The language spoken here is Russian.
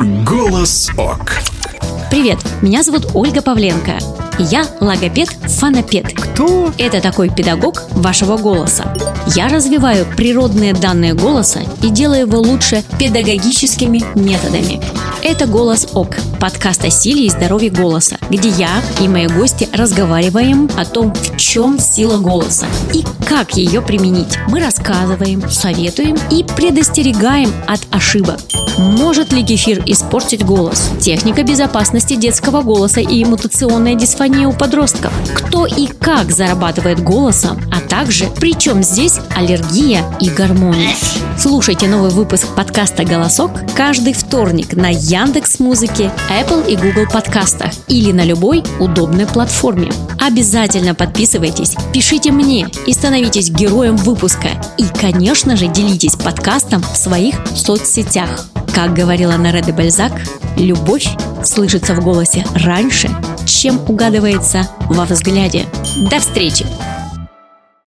Голос ОК. Привет, меня зовут Ольга Павленко. Я логопед-фонопед. Кто? Это такой педагог вашего голоса. Я развиваю природные данные голоса и делаю его лучше педагогическими методами. Это «Голос ОК» – подкаст о силе и здоровье голоса, где я и мои гости разговариваем о том, в чем сила голоса и как ее применить. Мы рассказываем, советуем и предостерегаем от ошибок. Может ли кефир испортить голос? Техника безопасности детского голоса и мутационная дисфония у подростков. Кто и как зарабатывает голосом, а также при чем здесь аллергия и гормоны. Слушайте новый выпуск подкаста «Голосок» каждый вторник на Яндекс Музыке, Apple и Google подкастах или на любой удобной платформе. Обязательно подписывайтесь, пишите мне и становитесь героем выпуска. И, конечно же, делитесь подкастом в своих соцсетях. Как говорила Нареда Бальзак, любовь слышится в голосе раньше, чем угадывается во взгляде. До встречи!